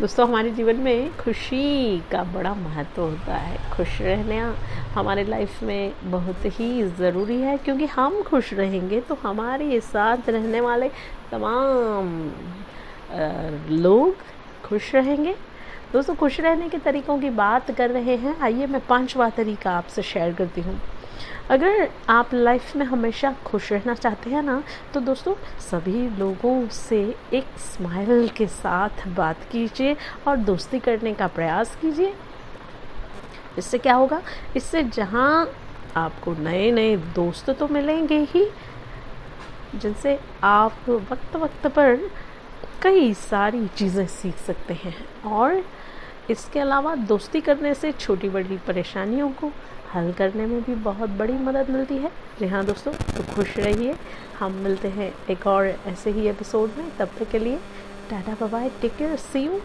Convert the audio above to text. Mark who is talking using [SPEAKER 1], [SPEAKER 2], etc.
[SPEAKER 1] दोस्तों, हमारे जीवन में खुशी का बड़ा महत्व होता है। खुश रहना हमारे लाइफ में बहुत ही ज़रूरी है, क्योंकि हम खुश रहेंगे तो हमारे साथ रहने वाले तमाम लोग खुश रहेंगे। दोस्तों, खुश रहने के तरीक़ों की बात कर रहे हैं। आइए, मैं पांचवा तरीका आपसे शेयर करती हूँ। अगर आप लाइफ में हमेशा खुश रहना चाहते हैं ना तो दोस्तों, सभी लोगों से एक स्माइल के साथ बात कीजिए और दोस्ती करने का प्रयास कीजिए। इससे क्या होगा? इससे जहाँ आपको नए नए दोस्त तो मिलेंगे ही, जिनसे आप वक्त वक्त पर कई सारी चीज़ें सीख सकते हैं। और इसके अलावा दोस्ती करने से छोटी बड़ी परेशानियों को हल करने में भी बहुत बड़ी मदद मिलती है। जी हाँ दोस्तों तो खुश रहिए। हम मिलते हैं एक और ऐसे ही एपिसोड में। तब तक के लिए, tata bye take care see you